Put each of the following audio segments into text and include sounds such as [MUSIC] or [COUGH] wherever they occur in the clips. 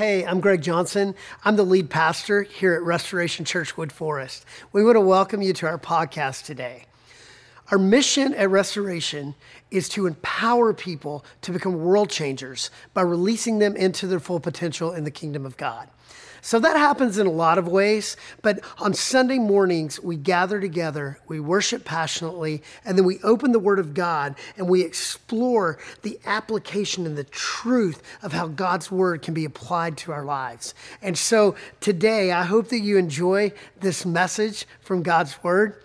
Hey, I'm Greg Johnson. I'm the lead pastor here at Restoration Church Wood Forest. We want to welcome you to our podcast today. Our mission at Restoration is to empower people to become world changers by releasing them into their full potential in the kingdom of God. So that happens in a lot of ways, but on Sunday mornings, we gather together, we worship passionately, and then we open the Word of God and we explore the application and the truth of how God's Word can be applied to our lives. And so today, I hope that you enjoy this message from God's Word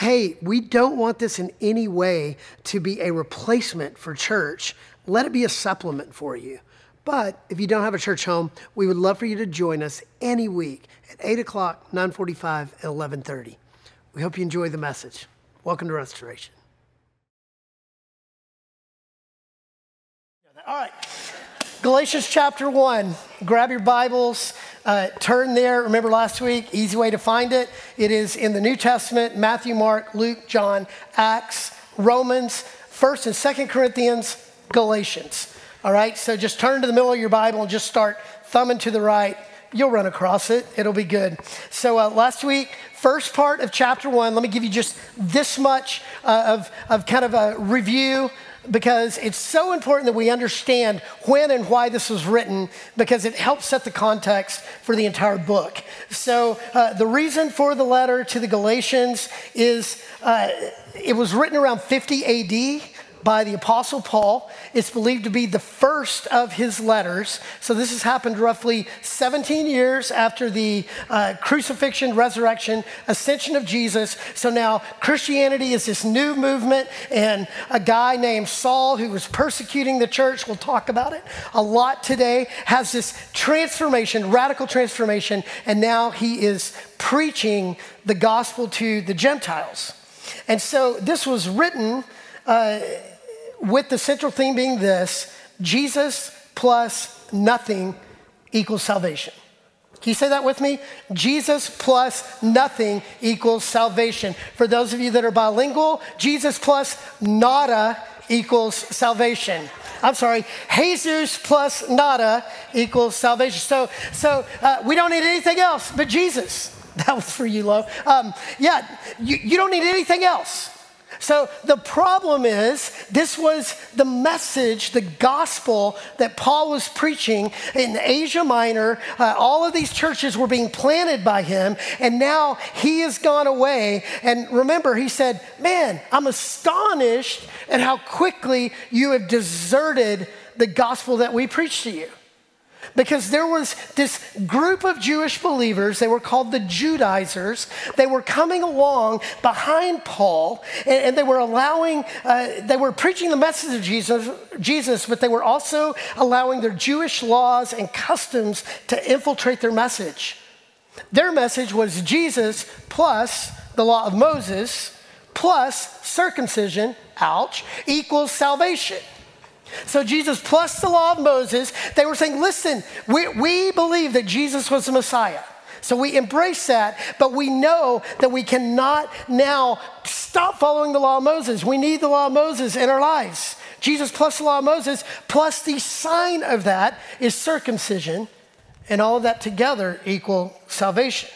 hey, we don't want this in any way to be a replacement for church. Let it be a supplement for you. But if you don't have a church home, we would love for you to join us any week at 8 o'clock, 9.45, and 11.30. We hope you enjoy the message. Welcome to Restoration. All right. Galatians chapter 1. Grab your Bibles, uh, turn there. Remember last week, easy way to find it. It is in the New Testament Matthew, Mark, Luke, John, Acts, Romans, 1st and 2nd Corinthians, Galatians. All right, so just turn to the middle of your Bible and just start thumbing to the right. You'll run across it, it'll be good. So, uh, last week, first part of chapter one, let me give you just this much uh, of, of kind of a review because it's so important that we understand when and why this was written because it helps set the context for the entire book. So, uh, the reason for the letter to the Galatians is uh, it was written around 50 AD by the Apostle Paul. It's believed to be the first of his letters. So, this has happened roughly 17 years after the uh, crucifixion, resurrection, ascension of Jesus. So, now Christianity is this new movement, and a guy named Saul, who was persecuting the church, we'll talk about it a lot today, has this transformation, radical transformation, and now he is preaching the gospel to the Gentiles. And so, this was written. Uh, with the central theme being this Jesus plus nothing equals salvation. Can you say that with me? Jesus plus nothing equals salvation. For those of you that are bilingual, Jesus plus nada equals salvation. I'm sorry, Jesus plus nada equals salvation. So, so uh, we don't need anything else but Jesus. [LAUGHS] That was for you, love. Um, yeah, you, you don't need anything else. So the problem is, this was the message, the gospel that Paul was preaching in Asia Minor. Uh, all of these churches were being planted by him, and now he has gone away. And remember, he said, Man, I'm astonished at how quickly you have deserted the gospel that we preached to you because there was this group of Jewish believers, they were called the Judaizers. They were coming along behind Paul and, and they were allowing, uh, they were preaching the message of Jesus, Jesus, but they were also allowing their Jewish laws and customs to infiltrate their message. Their message was Jesus plus the law of Moses plus circumcision, ouch, equals salvation. So, Jesus plus the law of Moses, they were saying, listen, we, we believe that Jesus was the Messiah. So we embrace that, but we know that we cannot now stop following the law of Moses. We need the law of Moses in our lives. Jesus plus the law of Moses, plus the sign of that is circumcision, and all of that together equal salvation.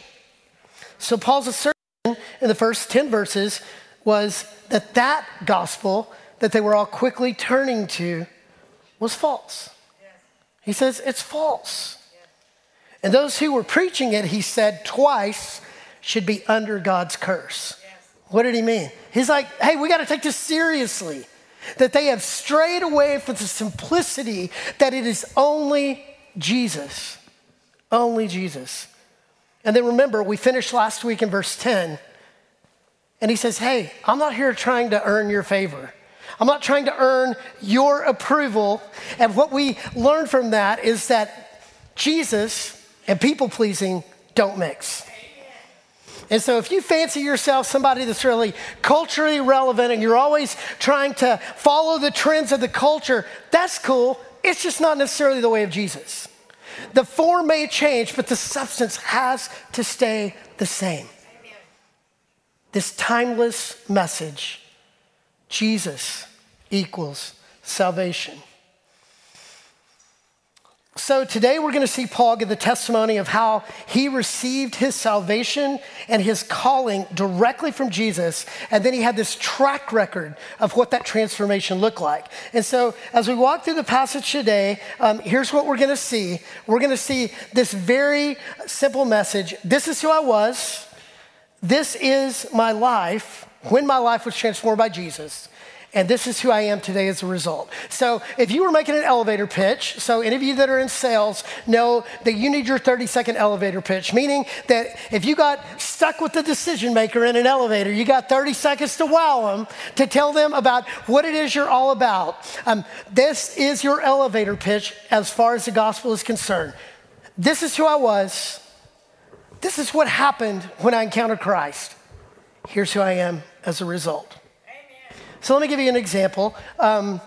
So Paul's assertion in the first 10 verses was that that gospel that they were all quickly turning to was false. He says it's false. And those who were preaching it, he said twice, should be under God's curse. What did he mean? He's like, hey, we got to take this seriously. That they have strayed away from the simplicity that it is only Jesus. Only Jesus. And then remember, we finished last week in verse 10, and he says, hey, I'm not here trying to earn your favor. I'm not trying to earn your approval. And what we learn from that is that Jesus and people pleasing don't mix. And so, if you fancy yourself somebody that's really culturally relevant and you're always trying to follow the trends of the culture, that's cool. It's just not necessarily the way of Jesus. The form may change, but the substance has to stay the same. This timeless message Jesus equals salvation. So today we're going to see Paul give the testimony of how he received his salvation and his calling directly from Jesus. And then he had this track record of what that transformation looked like. And so as we walk through the passage today, um, here's what we're going to see. We're going to see this very simple message. This is who I was. This is my life when my life was transformed by Jesus. And this is who I am today as a result. So, if you were making an elevator pitch, so any of you that are in sales know that you need your 30 second elevator pitch, meaning that if you got stuck with the decision maker in an elevator, you got 30 seconds to wow them, to tell them about what it is you're all about. Um, this is your elevator pitch as far as the gospel is concerned. This is who I was. This is what happened when I encountered Christ. Here's who I am as a result. So let me give you an example. Um,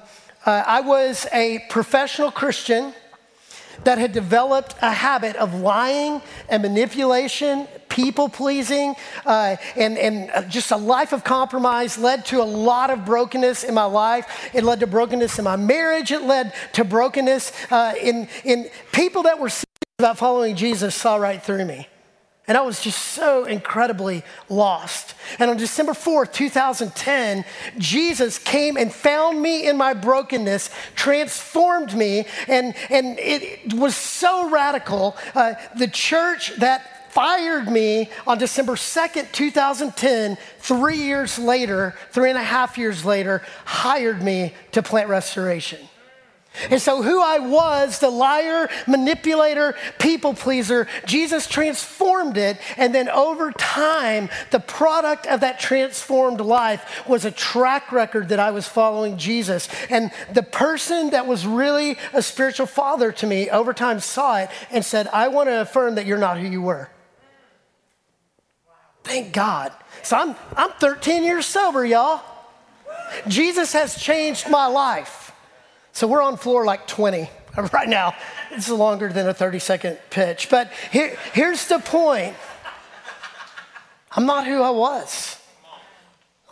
uh, I was a professional Christian that had developed a habit of lying and manipulation, people pleasing, uh, and, and uh, just a life of compromise led to a lot of brokenness in my life. It led to brokenness in my marriage. It led to brokenness uh, in, in people that were serious about following Jesus saw right through me. And I was just so incredibly lost. And on December 4th, 2010, Jesus came and found me in my brokenness, transformed me, and, and it was so radical. Uh, the church that fired me on December 2nd, 2010, three years later, three and a half years later, hired me to plant restoration. And so, who I was, the liar, manipulator, people pleaser, Jesus transformed it. And then, over time, the product of that transformed life was a track record that I was following Jesus. And the person that was really a spiritual father to me over time saw it and said, I want to affirm that you're not who you were. Thank God. So, I'm, I'm 13 years sober, y'all. Jesus has changed my life. So we're on floor like 20 [LAUGHS] right now. It's longer than a 30 second pitch. But here, here's the point I'm not who I was.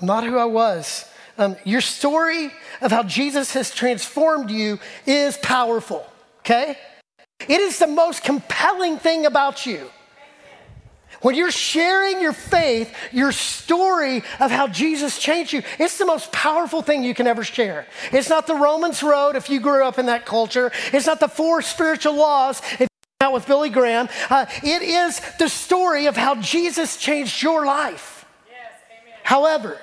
I'm not who I was. Um, your story of how Jesus has transformed you is powerful, okay? It is the most compelling thing about you. When you're sharing your faith, your story of how Jesus changed you, it's the most powerful thing you can ever share. It's not the Romans Road if you grew up in that culture, it's not the four spiritual laws if you out with Billy Graham. Uh, it is the story of how Jesus changed your life. Yes, However,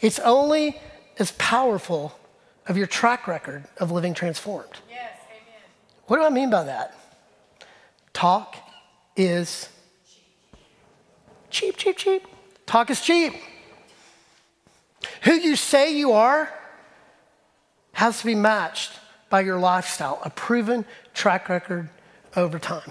it's only as powerful of your track record of living transformed. Yes, what do I mean by that? Talk is Cheap, cheap, cheap. Talk is cheap. Who you say you are has to be matched by your lifestyle, a proven track record over time.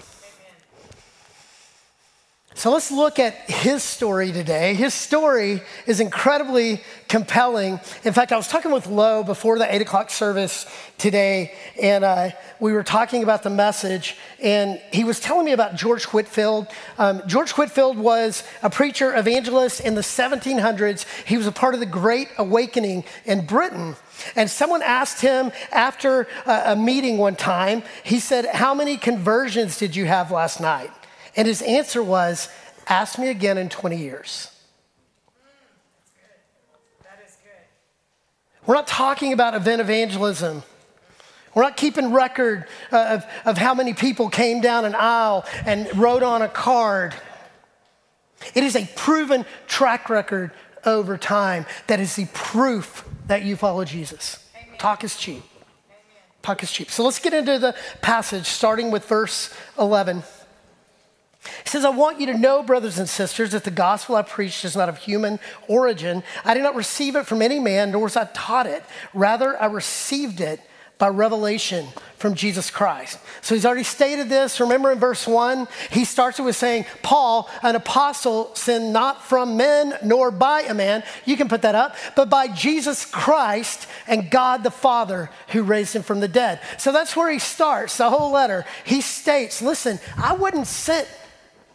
So let's look at his story today. His story is incredibly compelling. In fact, I was talking with Lo before the eight o'clock service today, and uh, we were talking about the message, and he was telling me about George Whitefield. Um, George Whitefield was a preacher, evangelist in the 1700s. He was a part of the Great Awakening in Britain. And someone asked him after a, a meeting one time, he said, How many conversions did you have last night? And his answer was, Ask me again in 20 years. We're not talking about event evangelism. We're not keeping record of, of how many people came down an aisle and wrote on a card. It is a proven track record over time that is the proof that you follow Jesus. Amen. Talk is cheap. Amen. Talk is cheap. So let's get into the passage, starting with verse 11. He says, I want you to know, brothers and sisters, that the gospel I preached is not of human origin. I did not receive it from any man, nor was I taught it. Rather, I received it by revelation from Jesus Christ. So he's already stated this. Remember in verse 1, he starts with saying, Paul, an apostle, sent not from men nor by a man. You can put that up, but by Jesus Christ and God the Father who raised him from the dead. So that's where he starts the whole letter. He states, Listen, I wouldn't sit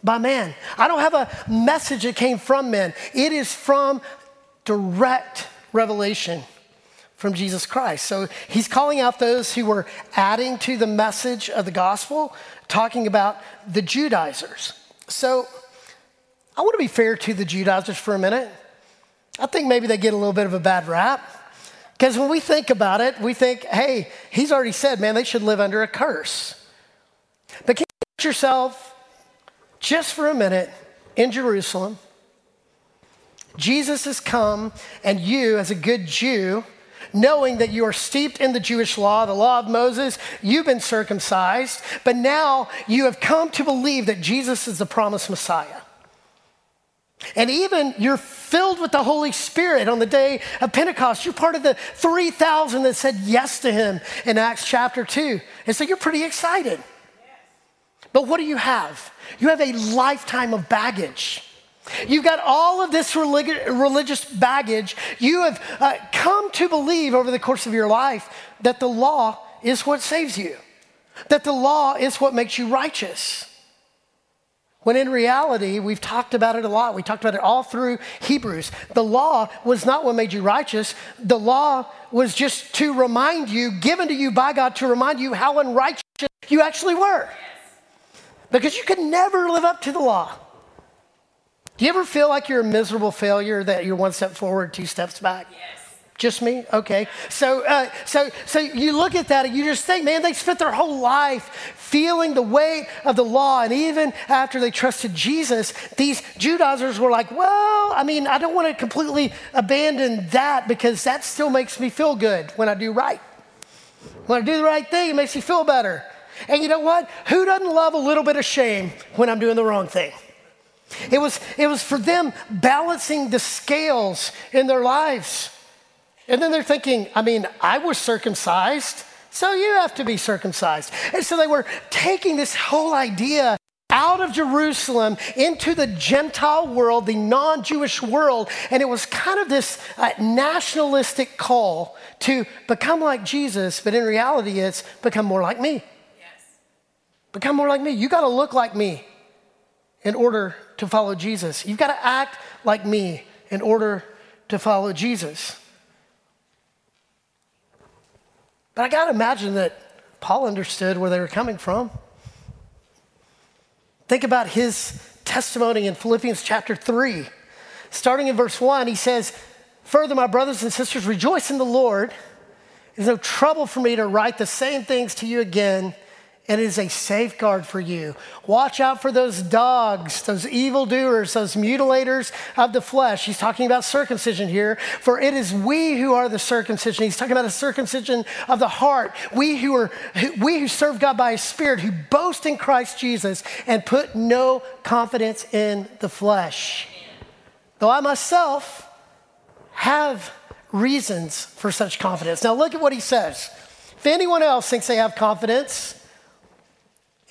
by man. I don't have a message that came from men. It is from direct revelation from Jesus Christ. So he's calling out those who were adding to the message of the gospel, talking about the Judaizers. So I want to be fair to the Judaizers for a minute. I think maybe they get a little bit of a bad rap. Because when we think about it, we think, hey, he's already said, man, they should live under a curse. But can you put yourself just for a minute in Jerusalem? Jesus has come, and you, as a good Jew, knowing that you are steeped in the Jewish law, the law of Moses, you've been circumcised, but now you have come to believe that Jesus is the promised Messiah. And even you're filled with the Holy Spirit on the day of Pentecost. You're part of the 3,000 that said yes to him in Acts chapter 2. And so you're pretty excited. But what do you have? You have a lifetime of baggage. You've got all of this relig- religious baggage. You have uh, come to believe over the course of your life that the law is what saves you, that the law is what makes you righteous. When in reality, we've talked about it a lot. We talked about it all through Hebrews. The law was not what made you righteous. The law was just to remind you, given to you by God, to remind you how unrighteous you actually were. Because you can never live up to the law. Do you ever feel like you're a miserable failure that you're one step forward, two steps back? Yes. Just me? Okay. So, uh, so, so you look at that and you just think, man, they spent their whole life feeling the weight of the law. And even after they trusted Jesus, these Judaizers were like, well, I mean, I don't want to completely abandon that because that still makes me feel good when I do right. When I do the right thing, it makes me feel better. And you know what? Who doesn't love a little bit of shame when I'm doing the wrong thing? It was, it was for them balancing the scales in their lives. And then they're thinking, I mean, I was circumcised, so you have to be circumcised. And so they were taking this whole idea out of Jerusalem into the Gentile world, the non Jewish world. And it was kind of this uh, nationalistic call to become like Jesus, but in reality, it's become more like me. Become more like me. You got to look like me in order to follow Jesus. You've got to act like me in order to follow Jesus. But I got to imagine that Paul understood where they were coming from. Think about his testimony in Philippians chapter 3. Starting in verse 1, he says, Further, my brothers and sisters, rejoice in the Lord. It's no trouble for me to write the same things to you again it is a safeguard for you. Watch out for those dogs, those evildoers, those mutilators of the flesh. He's talking about circumcision here. For it is we who are the circumcision. He's talking about a circumcision of the heart. We who are we who serve God by His Spirit, who boast in Christ Jesus and put no confidence in the flesh. Though I myself have reasons for such confidence. Now look at what he says. If anyone else thinks they have confidence,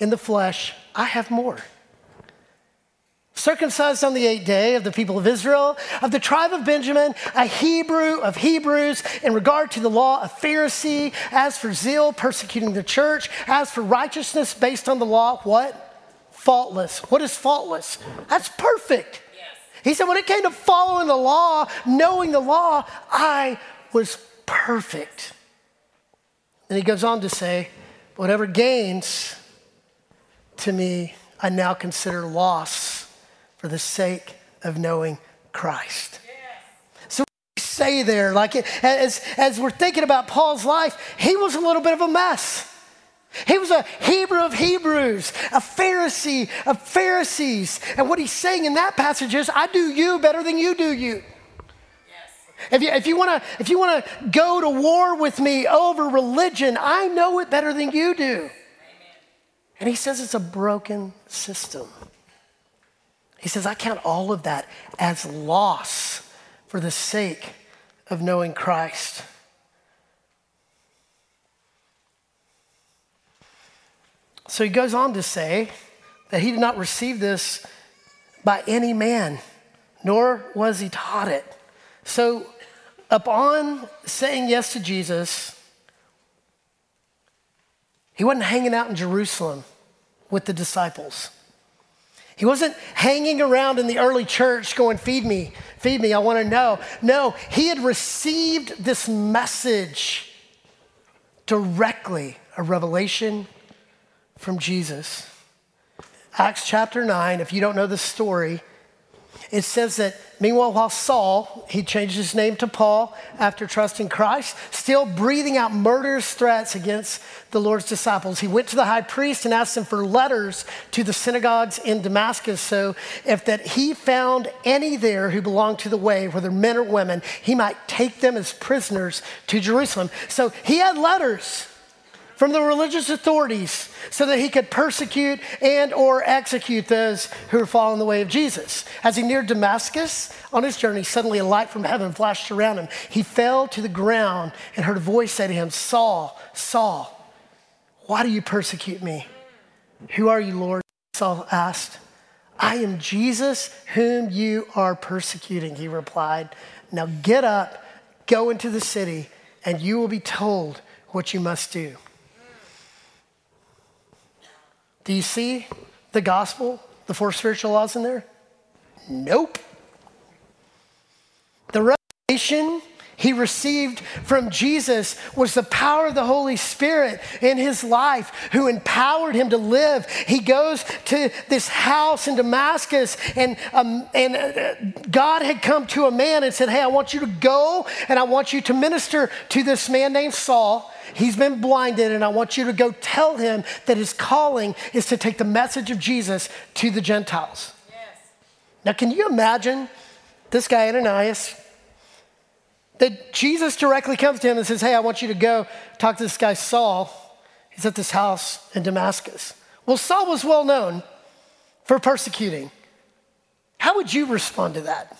in the flesh, I have more. Circumcised on the eighth day of the people of Israel, of the tribe of Benjamin, a Hebrew of Hebrews, in regard to the law, a Pharisee, as for zeal, persecuting the church, as for righteousness based on the law, what? Faultless. What is faultless? That's perfect. Yes. He said, when it came to following the law, knowing the law, I was perfect. And he goes on to say, whatever gains to me, I now consider loss for the sake of knowing Christ. So we say there, like as, as we're thinking about Paul's life, he was a little bit of a mess. He was a Hebrew of Hebrews, a Pharisee of Pharisees. And what he's saying in that passage is, I do you better than you do you. If you, if you want to if you want to go to war with me over religion, I know it better than you do. And he says it's a broken system. He says, I count all of that as loss for the sake of knowing Christ. So he goes on to say that he did not receive this by any man, nor was he taught it. So, upon saying yes to Jesus, he wasn't hanging out in Jerusalem with the disciples. He wasn't hanging around in the early church going, Feed me, feed me, I want to know. No, he had received this message directly, a revelation from Jesus. Acts chapter 9, if you don't know the story, it says that meanwhile, while Saul, he changed his name to Paul after trusting Christ, still breathing out murderous threats against the Lord's disciples, he went to the high priest and asked him for letters to the synagogues in Damascus so if that he found any there who belonged to the way, whether men or women, he might take them as prisoners to Jerusalem. So he had letters from the religious authorities so that he could persecute and or execute those who were following the way of Jesus. As he neared Damascus on his journey, suddenly a light from heaven flashed around him. He fell to the ground and heard a voice say to him, Saul, Saul, why do you persecute me? Who are you, Lord? Saul asked. I am Jesus whom you are persecuting, he replied. Now get up, go into the city, and you will be told what you must do. Do you see the gospel, the four spiritual laws in there? Nope. The revelation he received from Jesus was the power of the Holy Spirit in his life who empowered him to live. He goes to this house in Damascus, and, um, and uh, God had come to a man and said, Hey, I want you to go and I want you to minister to this man named Saul. He's been blinded, and I want you to go tell him that his calling is to take the message of Jesus to the Gentiles. Yes. Now, can you imagine this guy, Ananias? That Jesus directly comes to him and says, Hey, I want you to go talk to this guy, Saul. He's at this house in Damascus. Well, Saul was well known for persecuting. How would you respond to that?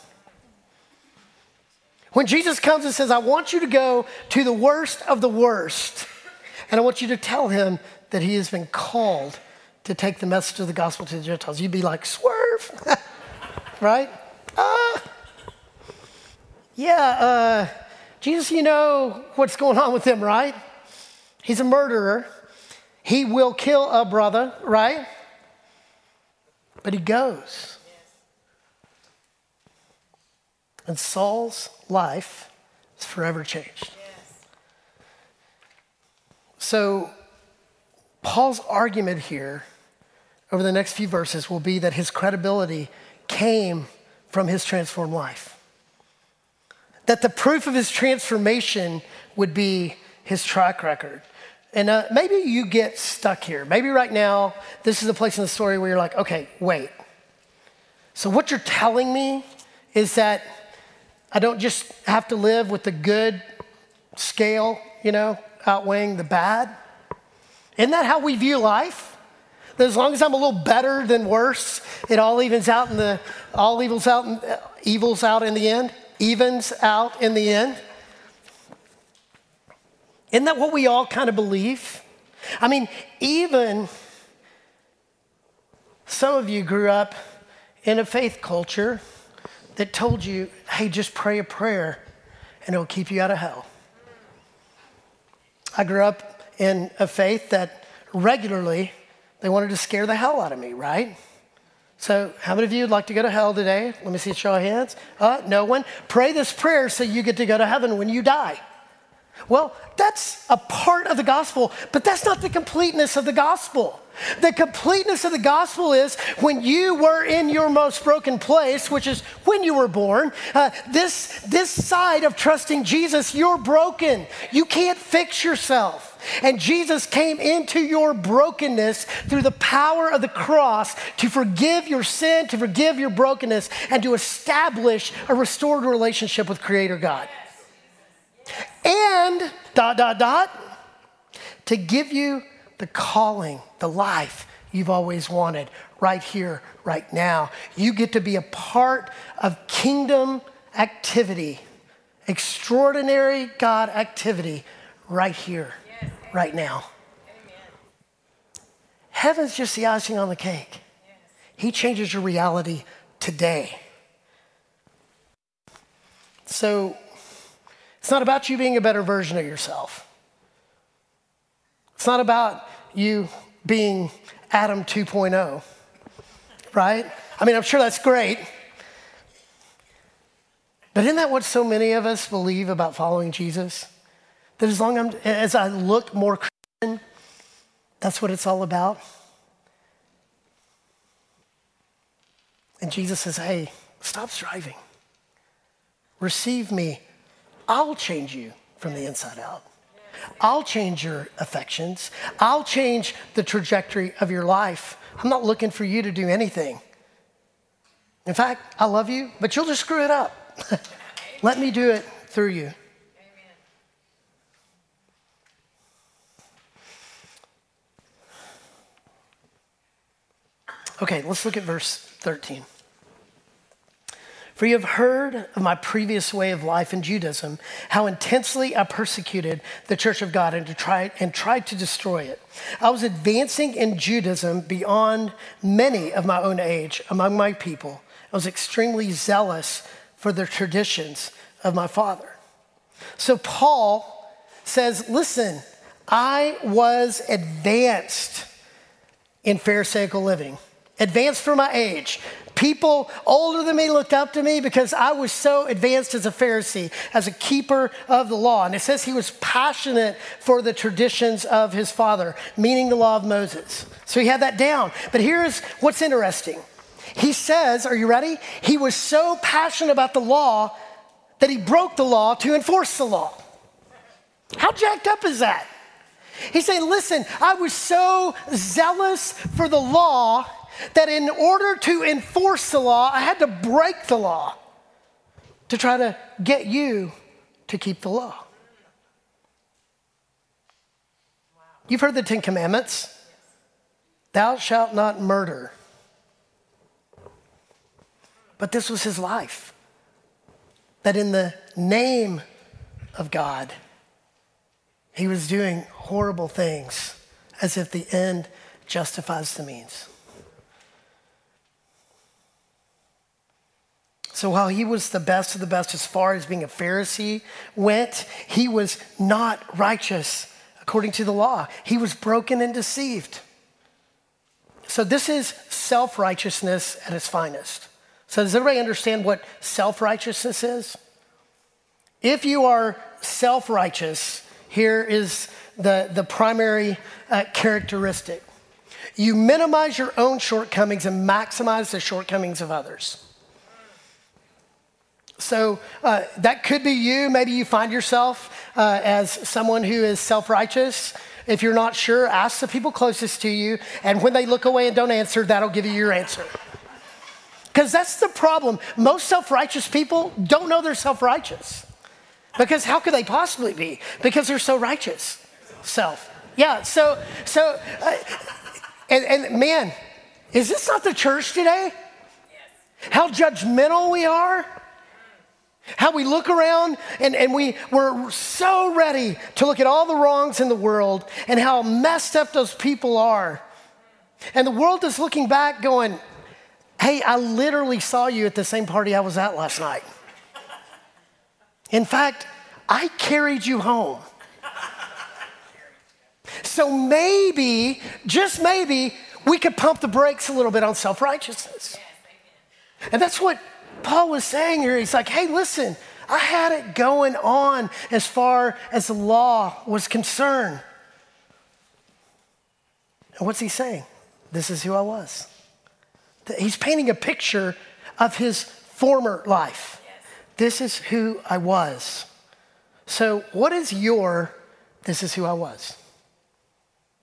When Jesus comes and says, I want you to go to the worst of the worst, and I want you to tell him that he has been called to take the message of the gospel to the Gentiles, you'd be like, swerve, [LAUGHS] right? Uh, yeah, uh, Jesus, you know what's going on with him, right? He's a murderer. He will kill a brother, right? But he goes. And Saul's life is forever changed. Yes. So, Paul's argument here over the next few verses will be that his credibility came from his transformed life. That the proof of his transformation would be his track record. And uh, maybe you get stuck here. Maybe right now, this is a place in the story where you're like, okay, wait. So, what you're telling me is that I don't just have to live with the good scale, you know, outweighing the bad. Isn't that how we view life? That as long as I'm a little better than worse, it all evens out in the all evils out in, evils out in the end, evens out in the end. Isn't that what we all kind of believe? I mean, even some of you grew up in a faith culture that told you, hey, just pray a prayer and it'll keep you out of hell. I grew up in a faith that regularly they wanted to scare the hell out of me, right? So, how many of you would like to go to hell today? Let me see a show of hands. Uh, no one. Pray this prayer so you get to go to heaven when you die. Well, that's a part of the gospel, but that's not the completeness of the gospel. The completeness of the gospel is when you were in your most broken place, which is when you were born, uh, this, this side of trusting Jesus, you're broken. You can't fix yourself. And Jesus came into your brokenness through the power of the cross to forgive your sin, to forgive your brokenness, and to establish a restored relationship with Creator God. And, dot, dot, dot, to give you the calling, the life you've always wanted right here, right now. You get to be a part of kingdom activity, extraordinary God activity right here, yes, right now. Amen. Heaven's just the icing on the cake. Yes. He changes your reality today. So it's not about you being a better version of yourself. It's not about you being Adam 2.0, right? I mean, I'm sure that's great. But isn't that what so many of us believe about following Jesus? That as long as I look more Christian, that's what it's all about. And Jesus says, hey, stop striving. Receive me. I'll change you from the inside out. I'll change your affections. I'll change the trajectory of your life. I'm not looking for you to do anything. In fact, I love you, but you'll just screw it up. [LAUGHS] Let me do it through you. Okay, let's look at verse 13. For you have heard of my previous way of life in Judaism, how intensely I persecuted the church of God and, to try, and tried to destroy it. I was advancing in Judaism beyond many of my own age among my people. I was extremely zealous for the traditions of my father. So Paul says, Listen, I was advanced in Pharisaical living, advanced for my age. People older than me looked up to me because I was so advanced as a Pharisee, as a keeper of the law. And it says he was passionate for the traditions of his father, meaning the law of Moses. So he had that down. But here's what's interesting. He says, Are you ready? He was so passionate about the law that he broke the law to enforce the law. How jacked up is that? He's saying, Listen, I was so zealous for the law that in order to enforce the law, I had to break the law to try to get you to keep the law. You've heard the Ten Commandments Thou shalt not murder. But this was his life. That in the name of God, he was doing horrible things as if the end justifies the means. So while he was the best of the best as far as being a Pharisee went, he was not righteous according to the law. He was broken and deceived. So this is self righteousness at its finest. So does everybody understand what self righteousness is? If you are self righteous, here is the, the primary uh, characteristic you minimize your own shortcomings and maximize the shortcomings of others. So uh, that could be you. Maybe you find yourself uh, as someone who is self righteous. If you're not sure, ask the people closest to you. And when they look away and don't answer, that'll give you your answer. Because that's the problem. Most self righteous people don't know they're self righteous. Because how could they possibly be? Because they're so righteous. Self. Yeah, so, so, uh, and, and man, is this not the church today? How judgmental we are? How we look around and, and we, we're so ready to look at all the wrongs in the world and how messed up those people are. And the world is looking back going, hey, I literally saw you at the same party I was at last night. In fact, I carried you home. So maybe, just maybe, we could pump the brakes a little bit on self righteousness. And that's what Paul was saying here, he's like, hey, listen, I had it going on as far as the law was concerned. And what's he saying? This is who I was. He's painting a picture of his former life. This is who I was. So, what is your this is who I was?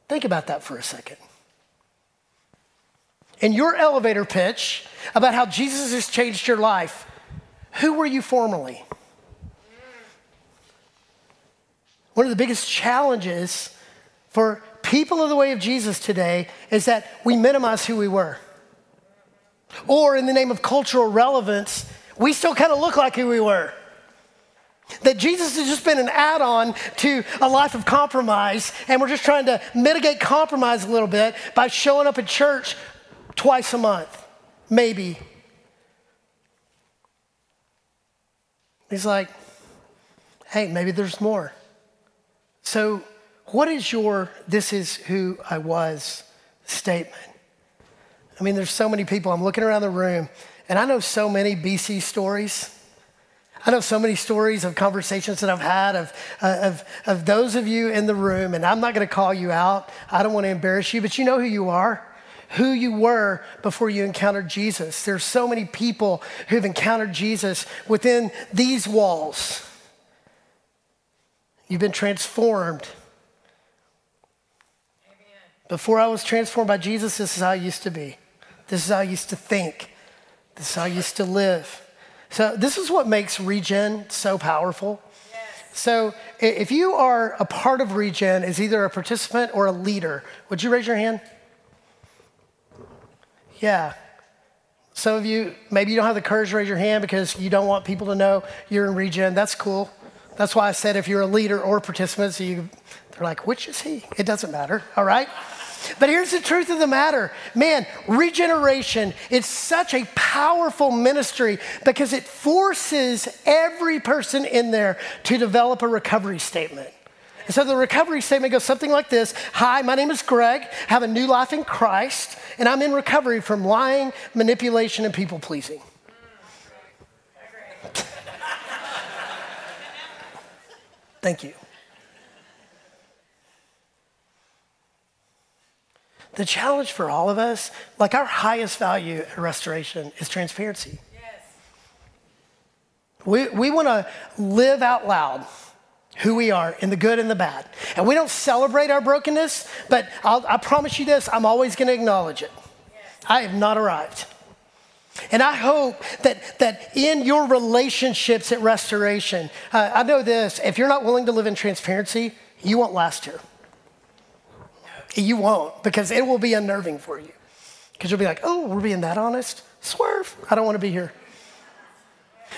Think about that for a second in your elevator pitch about how Jesus has changed your life, who were you formerly? One of the biggest challenges for people of the way of Jesus today is that we minimize who we were. Or in the name of cultural relevance, we still kind of look like who we were. That Jesus has just been an add on to a life of compromise, and we're just trying to mitigate compromise a little bit by showing up at church twice a month, maybe. He's like, hey, maybe there's more. So, what is your this is who I was statement? I mean, there's so many people. I'm looking around the room, and I know so many BC stories. I know so many stories of conversations that I've had of, uh, of, of those of you in the room, and I'm not going to call you out. I don't want to embarrass you, but you know who you are, who you were before you encountered Jesus. There's so many people who've encountered Jesus within these walls. You've been transformed. Before I was transformed by Jesus, this is how I used to be. This is how I used to think. This is how I used to live. So, this is what makes Regen so powerful. Yes. So, if you are a part of Regen as either a participant or a leader, would you raise your hand? Yeah. Some of you, maybe you don't have the courage to raise your hand because you don't want people to know you're in Regen. That's cool. That's why I said if you're a leader or participant, so you, they're like, which is he? It doesn't matter, all right? But here's the truth of the matter man, regeneration, it's such a powerful ministry because it forces every person in there to develop a recovery statement. And so the recovery statement goes something like this Hi, my name is Greg, I have a new life in Christ, and I'm in recovery from lying, manipulation, and people pleasing. [LAUGHS] Thank you. The challenge for all of us, like our highest value at restoration, is transparency. Yes. We, we want to live out loud who we are in the good and the bad. And we don't celebrate our brokenness, but I'll, i promise you this I'm always going to acknowledge it. I have not arrived. And I hope that, that in your relationships at restoration, uh, I know this if you're not willing to live in transparency, you won't last here. You won't because it will be unnerving for you. Because you'll be like, oh, we're being that honest? Swerve. I don't want to be here.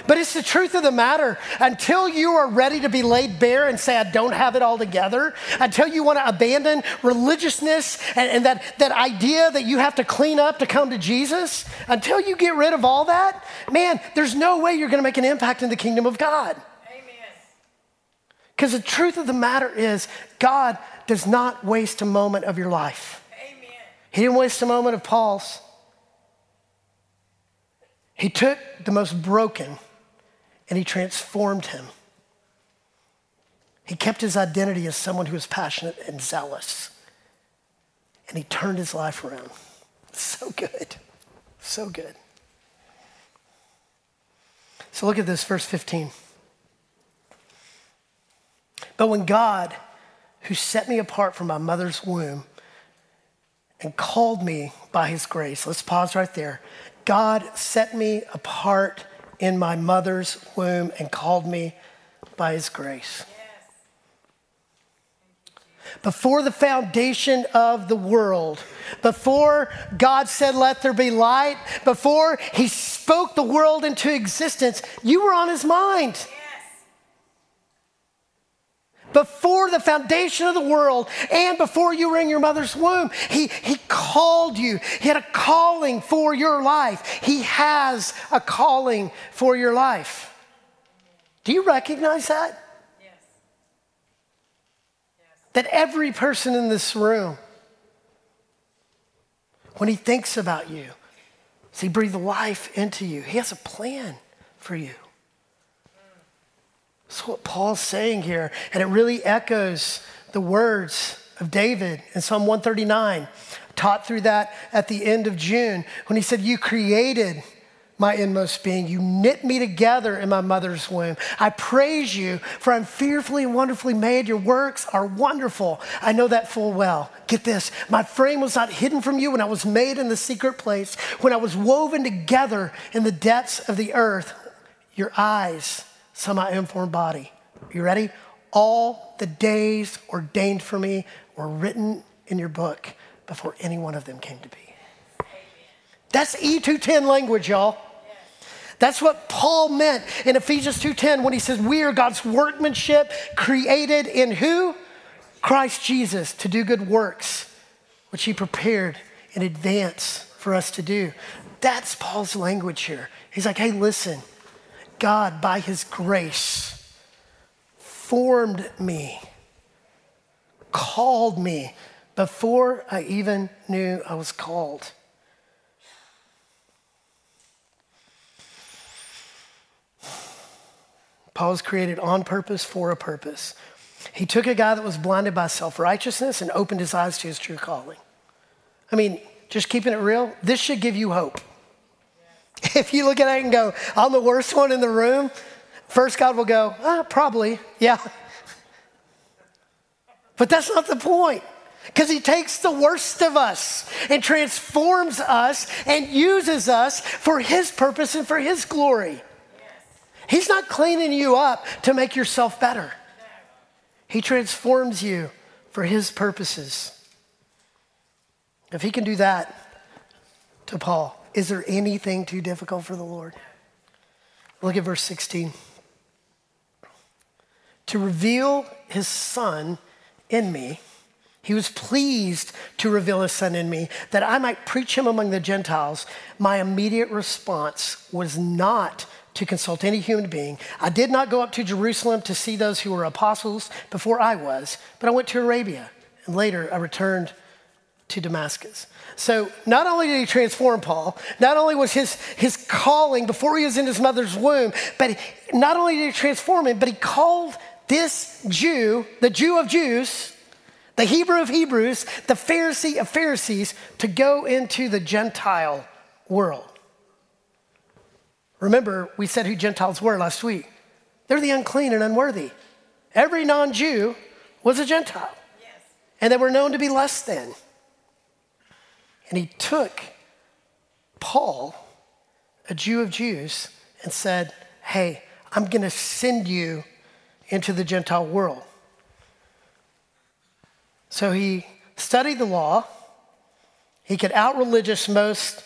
But it's the truth of the matter. Until you are ready to be laid bare and say, I don't have it all together, until you want to abandon religiousness and, and, that, that idea that you have to clean up to come to Jesus, until you get rid of all that, man, there's no way you're going to make an impact in the kingdom of God. Amen. Because the truth of the matter is, God does not waste a moment of your life. Amen. He didn't waste a moment of Paul's. He took the most broken and he transformed him. He kept his identity as someone who was passionate and zealous. And he turned his life around. So good. So good. So look at this, verse 15. But when God who set me apart from my mother's womb and called me by his grace. Let's pause right there. God set me apart in my mother's womb and called me by his grace. Before the foundation of the world, before God said, Let there be light, before he spoke the world into existence, you were on his mind before the foundation of the world and before you were in your mother's womb. He, he called you. He had a calling for your life. He has a calling for your life. Do you recognize that? Yes. yes. That every person in this room, when he thinks about you, as he breathed life into you, he has a plan for you. What Paul's saying here. And it really echoes the words of David in Psalm 139, taught through that at the end of June, when he said, You created my inmost being. You knit me together in my mother's womb. I praise you, for I'm fearfully and wonderfully made. Your works are wonderful. I know that full well. Get this my frame was not hidden from you when I was made in the secret place, when I was woven together in the depths of the earth. Your eyes semi informed body. You ready? All the days ordained for me were written in your book before any one of them came to be. That's E210 language, y'all. That's what Paul meant in Ephesians 2:10 when he says we are God's workmanship created in who? Christ Jesus to do good works which he prepared in advance for us to do. That's Paul's language here. He's like, "Hey, listen. God, by His grace, formed me, called me before I even knew I was called. Paul was created on purpose for a purpose. He took a guy that was blinded by self righteousness and opened his eyes to his true calling. I mean, just keeping it real, this should give you hope. [LAUGHS] If you look at it and go, I'm the worst one in the room, first God will go, ah, probably, yeah. [LAUGHS] But that's not the point. Because he takes the worst of us and transforms us and uses us for his purpose and for his glory. Yes. He's not cleaning you up to make yourself better, he transforms you for his purposes. If he can do that to Paul, is there anything too difficult for the Lord? Look at verse 16. To reveal his son in me he was pleased to reveal his son in me that I might preach him among the Gentiles. My immediate response was not to consult any human being. I did not go up to Jerusalem to see those who were apostles before I was, but I went to Arabia and later I returned to Damascus. So not only did he transform Paul, not only was his, his calling before he was in his mother's womb, but not only did he transform him, but he called this Jew, the Jew of Jews, the Hebrew of Hebrews, the Pharisee of Pharisees, to go into the Gentile world. Remember, we said who Gentiles were last week. They're the unclean and unworthy. Every non Jew was a Gentile, yes. and they were known to be less than. And he took Paul, a Jew of Jews, and said, Hey, I'm going to send you into the Gentile world. So he studied the law. He could out religious most,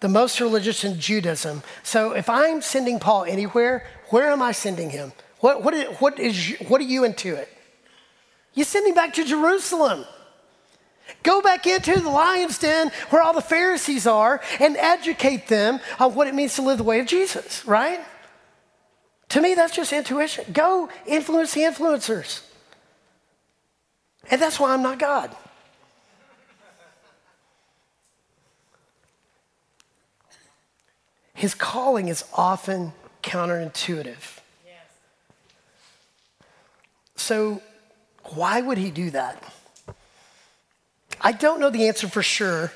the most religious in Judaism. So if I'm sending Paul anywhere, where am I sending him? What, what, is, what, is, what are you into it? You send him back to Jerusalem. Go back into the lion's den where all the Pharisees are and educate them on what it means to live the way of Jesus, right? To me, that's just intuition. Go influence the influencers. And that's why I'm not God. His calling is often counterintuitive. Yes. So, why would he do that? I don't know the answer for sure,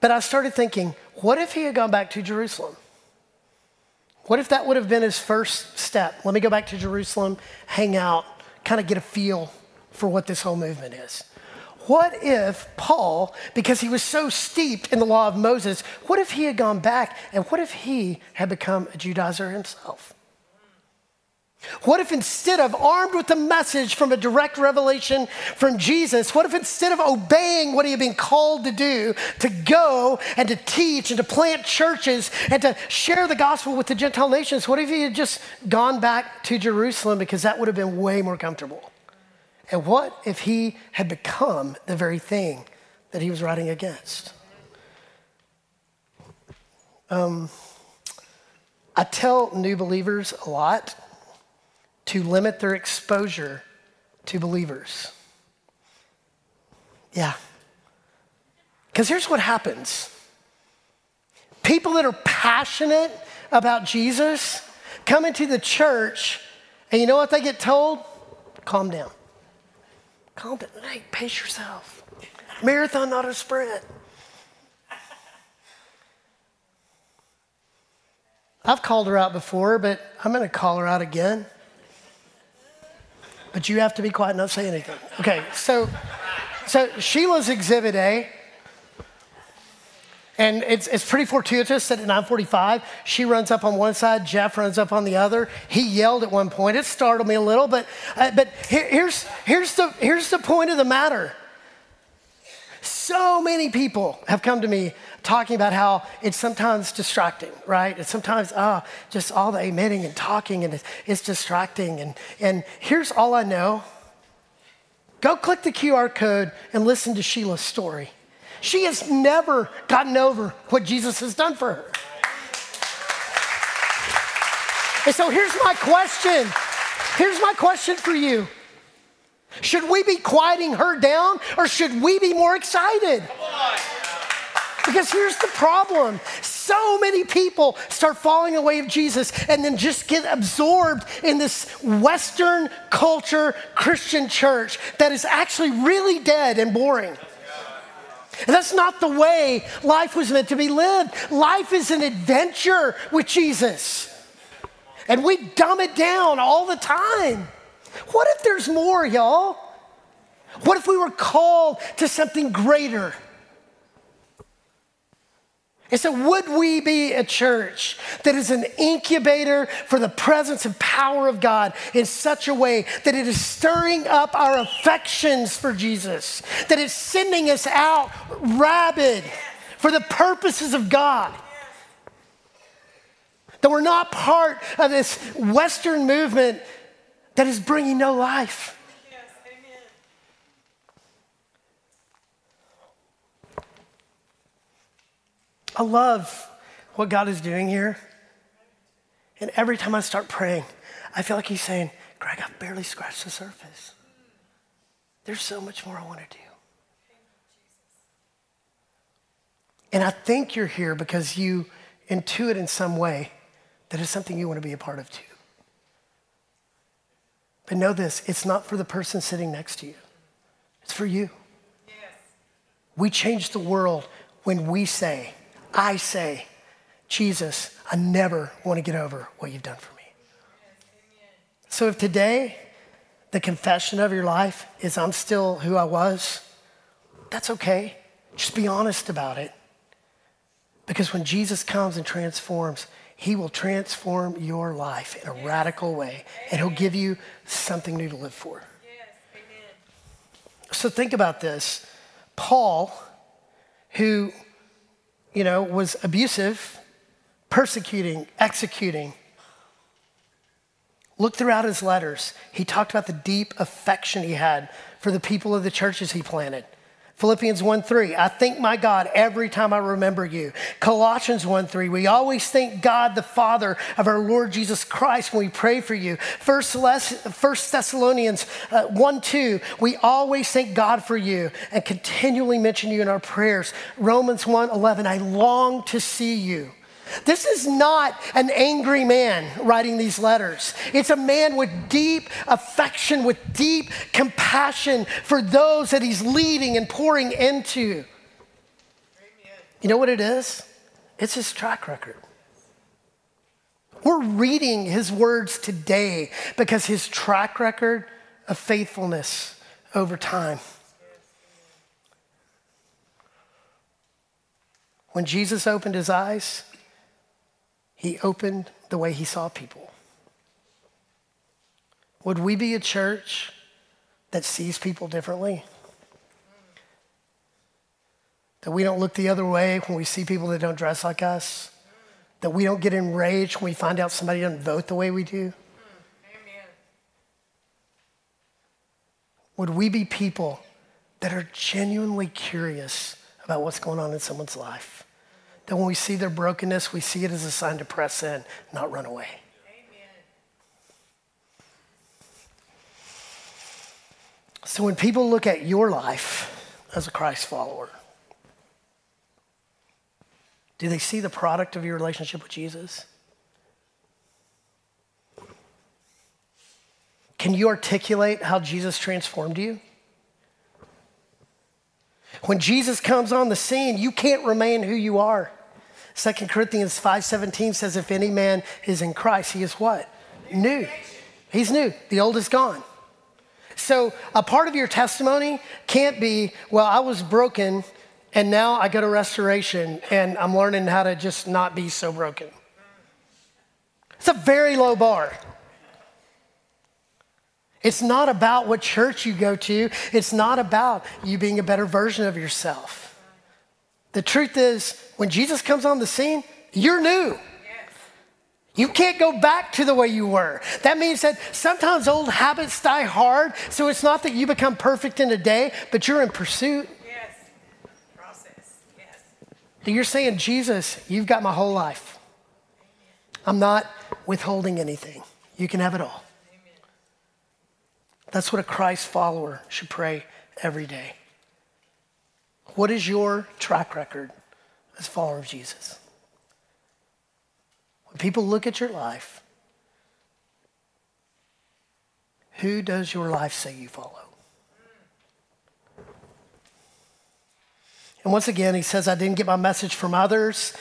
but I started thinking what if he had gone back to Jerusalem? What if that would have been his first step? Let me go back to Jerusalem, hang out, kind of get a feel for what this whole movement is. What if Paul, because he was so steeped in the law of Moses, what if he had gone back and what if he had become a Judaizer himself? What if instead of armed with the message from a direct revelation from Jesus, what if instead of obeying what he had been called to do, to go and to teach and to plant churches and to share the gospel with the Gentile nations, what if he had just gone back to Jerusalem because that would have been way more comfortable? And what if he had become the very thing that he was writing against? Um, I tell new believers a lot to limit their exposure to believers. Yeah. Because here's what happens people that are passionate about Jesus come into the church, and you know what they get told? Calm down. Calm down. Hey, pace yourself. Marathon, not a sprint. I've called her out before, but I'm going to call her out again. But you have to be quiet and not say anything. Okay, so, so Sheila's exhibit A. And it's, it's pretty fortuitous that at 945, she runs up on one side, Jeff runs up on the other. He yelled at one point. It startled me a little, but, uh, but here, here's, here's, the, here's the point of the matter. So many people have come to me talking about how it's sometimes distracting, right? It's sometimes, oh, just all the amening and talking and it's, it's distracting. And, and here's all I know go click the QR code and listen to Sheila's story. She has never gotten over what Jesus has done for her. And so here's my question. Here's my question for you. Should we be quieting her down or should we be more excited? Because here's the problem so many people start falling away of Jesus and then just get absorbed in this Western culture Christian church that is actually really dead and boring. And that's not the way life was meant to be lived. Life is an adventure with Jesus. And we dumb it down all the time. What if there's more, y'all? What if we were called to something greater? And so, would we be a church that is an incubator for the presence and power of God in such a way that it is stirring up our affections for Jesus, that it's sending us out rabid for the purposes of God? That we're not part of this Western movement that is bringing no life. I love what God is doing here. And every time I start praying, I feel like He's saying, Greg, I've barely scratched the surface. There's so much more I want to do. And I think you're here because you intuit in some way that it's something you want to be a part of too. But know this it's not for the person sitting next to you, it's for you. Yes. We change the world when we say, I say, Jesus, I never want to get over what you've done for me. So if today the confession of your life is I'm still who I was, that's okay. Just be honest about it. Because when Jesus comes and transforms, he will transform your life in a yes. radical way, and He'll give you something new to live for. Yes. So think about this. Paul, who you know, was abusive, persecuting, executing. Look throughout his letters. He talked about the deep affection he had for the people of the churches he planted. Philippians 1 3, I thank my God every time I remember you. Colossians 1 3, we always thank God the Father of our Lord Jesus Christ when we pray for you. First, Thessalonians uh, 1 2, we always thank God for you and continually mention you in our prayers. Romans 1 11, I long to see you. This is not an angry man writing these letters. It's a man with deep affection, with deep compassion for those that he's leading and pouring into. You know what it is? It's his track record. We're reading his words today because his track record of faithfulness over time. When Jesus opened his eyes, he opened the way he saw people. Would we be a church that sees people differently? That we don't look the other way when we see people that don't dress like us? That we don't get enraged when we find out somebody doesn't vote the way we do? Would we be people that are genuinely curious about what's going on in someone's life? That when we see their brokenness, we see it as a sign to press in, not run away. So when people look at your life as a Christ follower, do they see the product of your relationship with Jesus? Can you articulate how Jesus transformed you? When Jesus comes on the scene, you can't remain who you are. 2 Corinthians 5:17 says if any man is in Christ, he is what? New. He's new. The old is gone. So a part of your testimony can't be, well, I was broken and now I go to restoration and I'm learning how to just not be so broken. It's a very low bar. It's not about what church you go to. It's not about you being a better version of yourself. The truth is, when Jesus comes on the scene, you're new. You can't go back to the way you were. That means that sometimes old habits die hard, so it's not that you become perfect in a day, but you're in pursuit. Yes. Process. Yes. You're saying, Jesus, you've got my whole life. I'm not withholding anything. You can have it all. That's what a Christ follower should pray every day. What is your track record as a follower of Jesus. When people look at your life, who does your life say you follow? And once again, he says, I didn't get my message from others,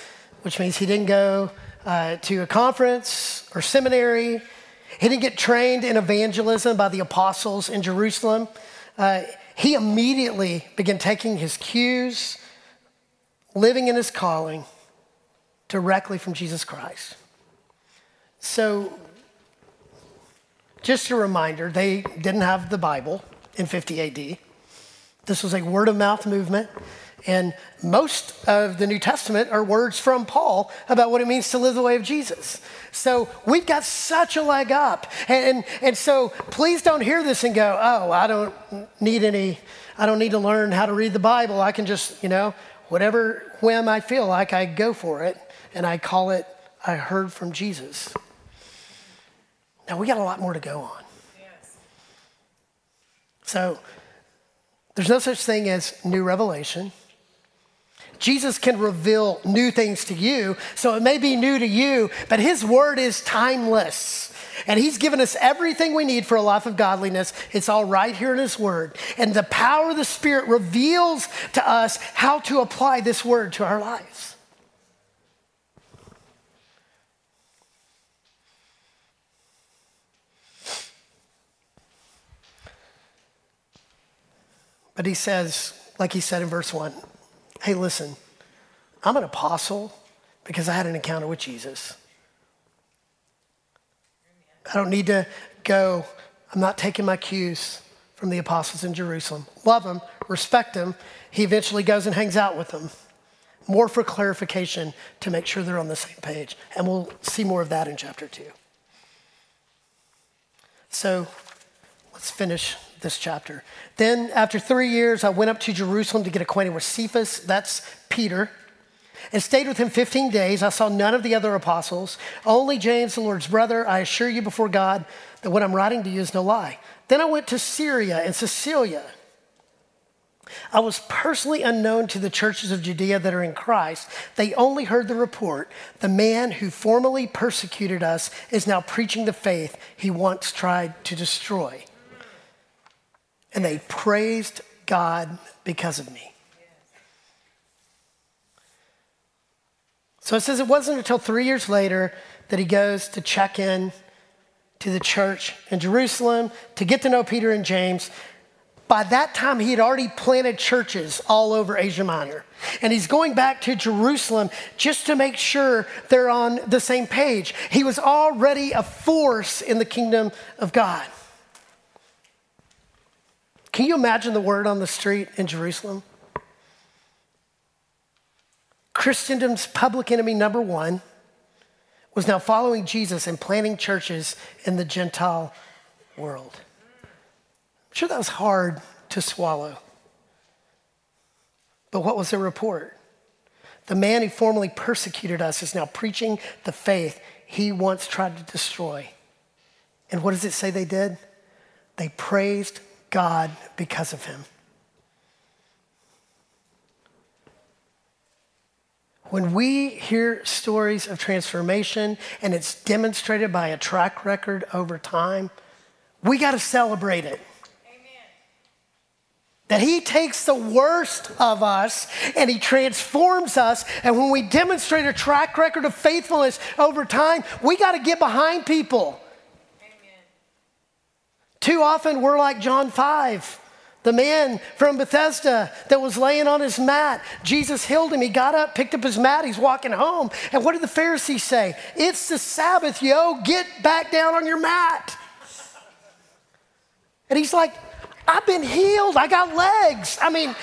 which means he didn't go uh, to a conference or seminary. He didn't get trained in evangelism by the apostles in Jerusalem. Uh, he immediately began taking his cues, living in his calling directly from Jesus Christ. So, just a reminder they didn't have the Bible in 50 AD. This was a word of mouth movement. And most of the New Testament are words from Paul about what it means to live the way of Jesus. So we've got such a leg up. And, and, and, so please don't hear this and go, oh, I don't need any, I don't need to learn how to read the Bible. I can just, you know, whatever whim I feel like, I go for it. And I call it, I heard from Jesus. Now we got a lot more to go on. Yes. So there's no such thing as new revelation. Jesus can reveal new things to you. So it may be new to you, but his word is timeless. And he's given us everything we need for a life of godliness. It's all right here in his word. And the power of the Spirit reveals to us how to apply this word to our lives. But he says, like he said in verse 1, hey, listen, I'm an apostle because I had an encounter with Jesus. I don't need to go, I'm not taking my cues from the apostles in Jerusalem. Love them, respect them. He eventually goes and hangs out with them. More for clarification to make sure they're on the same page. And we'll see more of that in chapter two. So let's finish this chapter. Then, after three years, I went up to Jerusalem to get acquainted with Cephas, that's Peter, and stayed with him 15 days. I saw none of the other apostles, only James, the Lord's brother. I assure you before God that what I'm writing to you is no lie. Then I went to Syria and Cilicia. I was personally unknown to the churches of Judea that are in Christ. They only heard the report. The man who formerly persecuted us is now preaching the faith he once tried to destroy and they praised God because of me. So it says it wasn't until three years later that he goes to check in to the church in Jerusalem to get to know Peter and James. By that time, he had already planted churches all over Asia Minor. And he's going back to Jerusalem just to make sure they're on the same page. He was already a force in the kingdom of God. Can you imagine the word on the street in Jerusalem? Christendom's public enemy number one was now following Jesus and planting churches in the Gentile world. I'm sure that was hard to swallow. But what was the report? The man who formerly persecuted us is now preaching the faith he once tried to destroy. And what does it say they did? They praised God because of him. When we hear stories of transformation and it's demonstrated by a track record over time, we got to celebrate it. That he takes the worst of us and he transforms us. And when we demonstrate a track record of faithfulness over time, we got to get behind people. Too often we're like John 5. The man from Bethesda that was laying on his mat, Jesus healed him. He got up, picked up his mat, he's walking home. And what did the Pharisees say? It's the Sabbath, yo, get back down on your mat. And he's like, I've been healed, I got legs. I mean,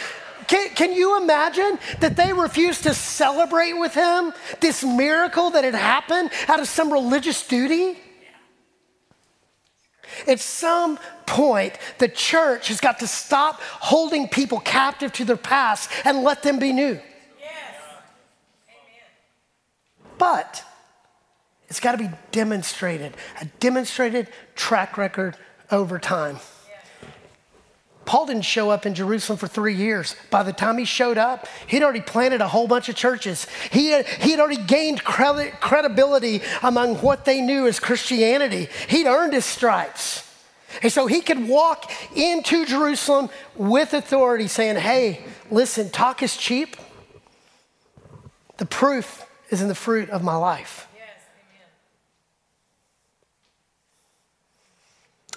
can, can, you imagine that they refused to celebrate with him this miracle that had happened out of some religious duty? At some point, the church has got to stop holding people captive to their past and let them be new. Yes. But it's got to be demonstrated, a demonstrated track record over time. Paul didn't show up in Jerusalem for three years. By the time he showed up, he'd already planted a whole bunch of churches. He had, he had already gained credibility among what they knew as Christianity. He'd earned his stripes. And so he could walk into Jerusalem with authority saying, Hey, listen, talk is cheap. The proof is in the fruit of my life. Yes,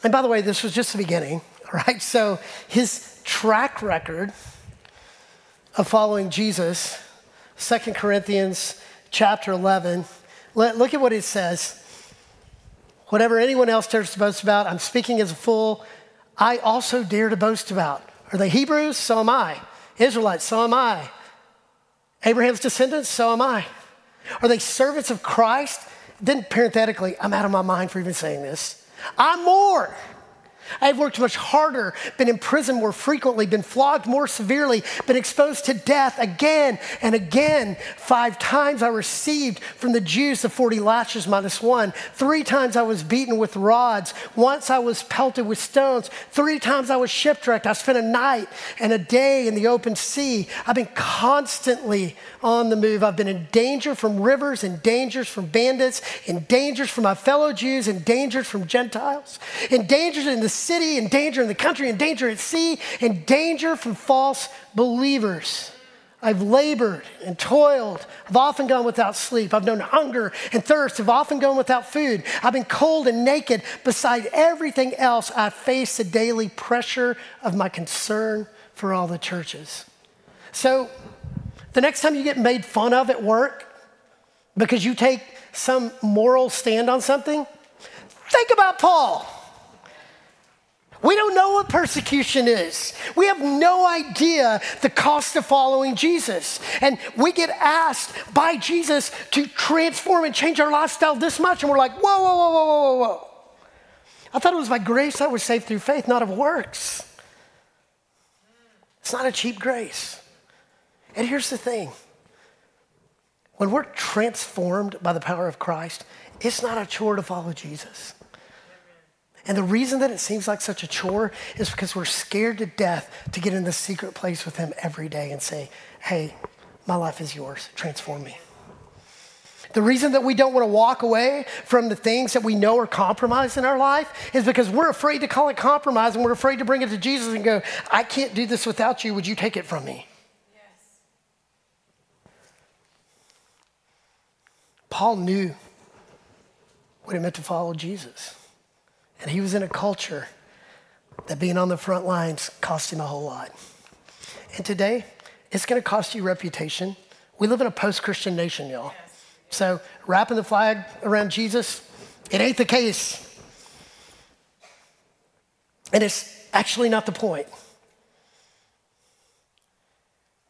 and by the way, this was just the beginning, [LAUGHS] right? So his track record of following Jesus, Second Corinthians chapter 11, look at what it says. Whatever anyone else dares to boast about, I'm speaking as a fool, I also dare to boast about. Are they Hebrews? So am I. Israelites? So am I. Abraham's descendants? So am I. Are they servants of Christ? Then parenthetically, I'm out of my mind for even saying this. I'm more. I've worked much harder, been in prison more frequently, been flogged more severely, been exposed to death again and again. Five times I received from the Jews the 40 lashes minus one. Three times I was beaten with rods. Once I was pelted with stones. Three times I was shipwrecked. I spent a night and a day in the open sea. I've been constantly on the move. I've been in danger from rivers, in dangers from bandits, in dangers from my fellow Jews, in dangers from Gentiles, in dangers in the city, in danger in the country, in danger at sea, in danger from false believers. I've labored and toiled. I've often gone without sleep. I've known hunger and thirst. I've often gone without food. I've been cold and naked. Beside everything else, I face the daily pressure of my concern for all the churches. So, the next time you get made fun of at work because you take some moral stand on something, think about Paul. We don't know what persecution is. We have no idea the cost of following Jesus. And we get asked by Jesus to transform and change our lifestyle this much, and we're like, whoa, whoa, whoa, whoa, whoa, whoa. I thought it was by grace I we're saved through faith, not of works. It's not a cheap grace. And here's the thing when we're transformed by the power of Christ, it's not a chore to follow Jesus. And the reason that it seems like such a chore is because we're scared to death to get in the secret place with Him every day and say, Hey, my life is yours. Transform me. The reason that we don't want to walk away from the things that we know are compromised in our life is because we're afraid to call it compromise and we're afraid to bring it to Jesus and go, I can't do this without you. Would you take it from me? Yes. Paul knew what it meant to follow Jesus. And he was in a culture that being on the front lines cost him a whole lot. And today, it's going to cost you reputation. We live in a post Christian nation, y'all. So, wrapping the flag around Jesus, it ain't the case. And it's actually not the point.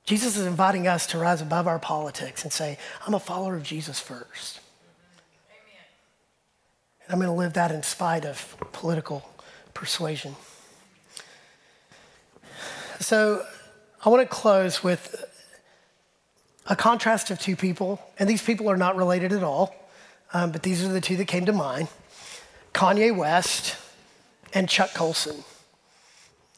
Jesus is inviting us to rise above our politics and say, I'm a follower of Jesus first. I'm going to live that in spite of political persuasion. So I want to close with a contrast of two people, and these people are not related at all, um, but these are the two that came to mind Kanye West and Chuck Colson.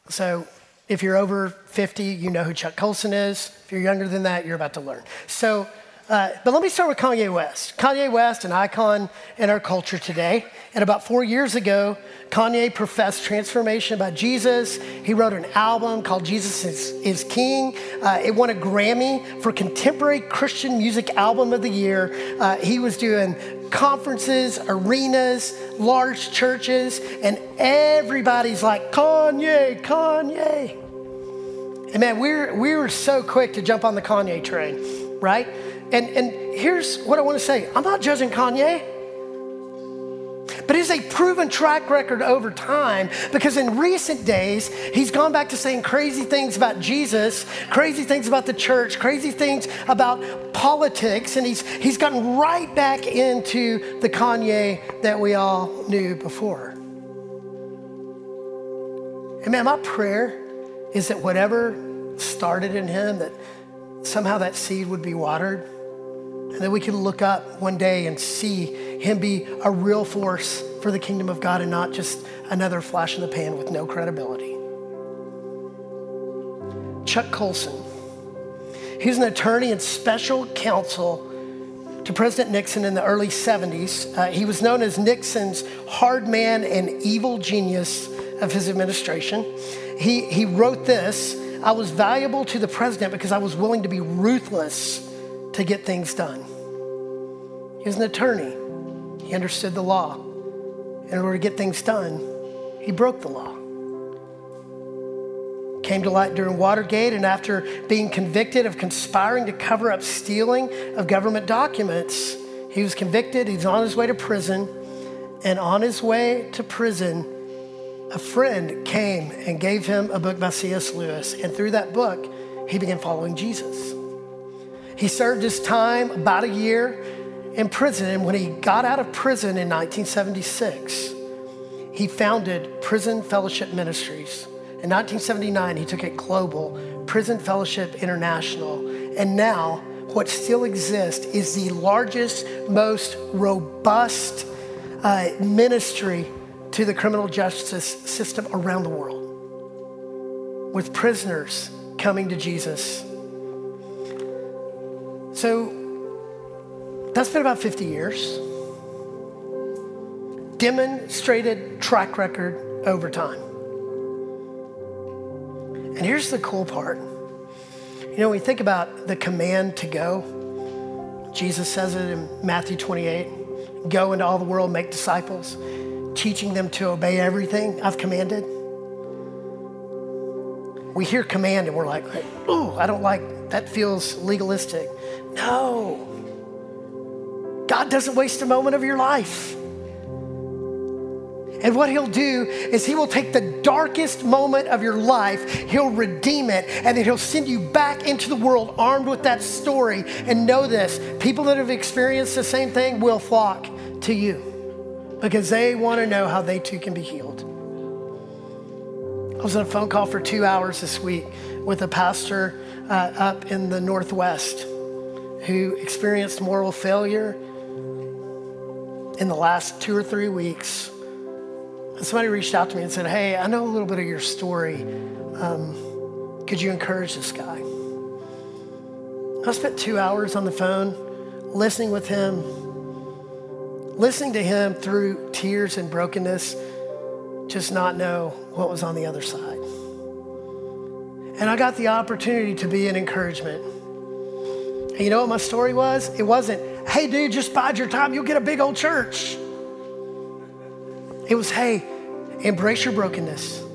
So if you're over 50, you know who Chuck Colson is. If you're younger than that, you're about to learn. So uh, but let me start with Kanye West. Kanye West, an icon in our culture today. And about four years ago, Kanye professed transformation about Jesus. He wrote an album called Jesus is, is King. Uh, it won a Grammy for Contemporary Christian Music Album of the Year. Uh, he was doing conferences, arenas, large churches, and everybody's like, Kanye, Kanye. And man, we're, we were so quick to jump on the Kanye train, right? And, and here's what I want to say I'm not judging Kanye. But it's a proven track record over time because in recent days, he's gone back to saying crazy things about Jesus, crazy things about the church, crazy things about politics, and he's, he's gotten right back into the Kanye that we all knew before. And man, my prayer is that whatever started in him, that somehow that seed would be watered and that we can look up one day and see him be a real force for the kingdom of God and not just another flash in the pan with no credibility. Chuck Colson. he's an attorney and special counsel to President Nixon in the early 70s. Uh, he was known as Nixon's hard man and evil genius of his administration. He, he wrote this I was valuable to the president because I was willing to be ruthless to get things done. He was an attorney, he understood the law. In order to get things done, he broke the law. Came to light during Watergate, and after being convicted of conspiring to cover up stealing of government documents, he was convicted. He's on his way to prison. And on his way to prison, a friend came and gave him a book by C.S. Lewis. And through that book, he began following Jesus. He served his time about a year in prison. And when he got out of prison in 1976, he founded Prison Fellowship Ministries. In 1979, he took it global, Prison Fellowship International. And now, what still exists is the largest, most robust uh, ministry to the criminal justice system around the world, with prisoners coming to Jesus. So that's been about 50 years. Demonstrated track record over time. And here's the cool part. You know, when you think about the command to go, Jesus says it in Matthew 28 go into all the world, make disciples, teaching them to obey everything I've commanded. We hear command and we're like, oh, I don't like, that feels legalistic. No. God doesn't waste a moment of your life. And what he'll do is he will take the darkest moment of your life, he'll redeem it, and then he'll send you back into the world armed with that story. And know this people that have experienced the same thing will flock to you because they want to know how they too can be healed. I was on a phone call for two hours this week with a pastor uh, up in the Northwest who experienced moral failure in the last two or three weeks somebody reached out to me and said, Hey, I know a little bit of your story. Um, could you encourage this guy? I spent two hours on the phone listening with him, listening to him through tears and brokenness, just not know what was on the other side. And I got the opportunity to be an encouragement. And you know what my story was? It wasn't, hey, dude, just bide your time, you'll get a big old church. It was, hey, embrace your brokenness.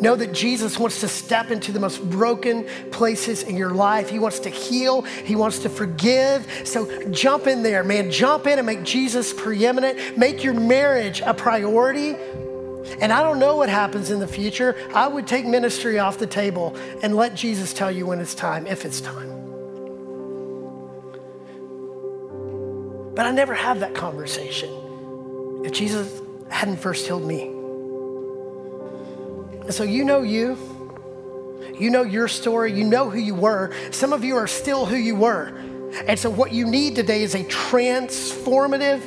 Know that Jesus wants to step into the most broken places in your life. He wants to heal, He wants to forgive. So jump in there, man. Jump in and make Jesus preeminent. Make your marriage a priority. And I don't know what happens in the future. I would take ministry off the table and let Jesus tell you when it's time, if it's time. But I never have that conversation. If Jesus hadn't first healed me. And so you know you. You know your story. You know who you were. Some of you are still who you were. And so what you need today is a transformative,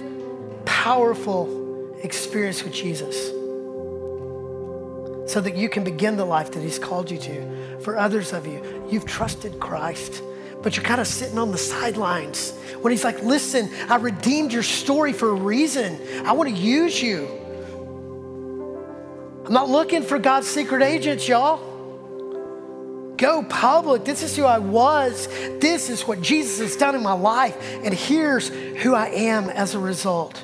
powerful experience with Jesus so that you can begin the life that He's called you to. For others of you, you've trusted Christ, but you're kind of sitting on the sidelines when He's like, listen, I redeemed your story for a reason. I want to use you. I'm not looking for God's secret agents, y'all. Go public. This is who I was. This is what Jesus has done in my life. And here's who I am as a result.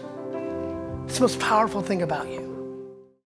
It's the most powerful thing about you.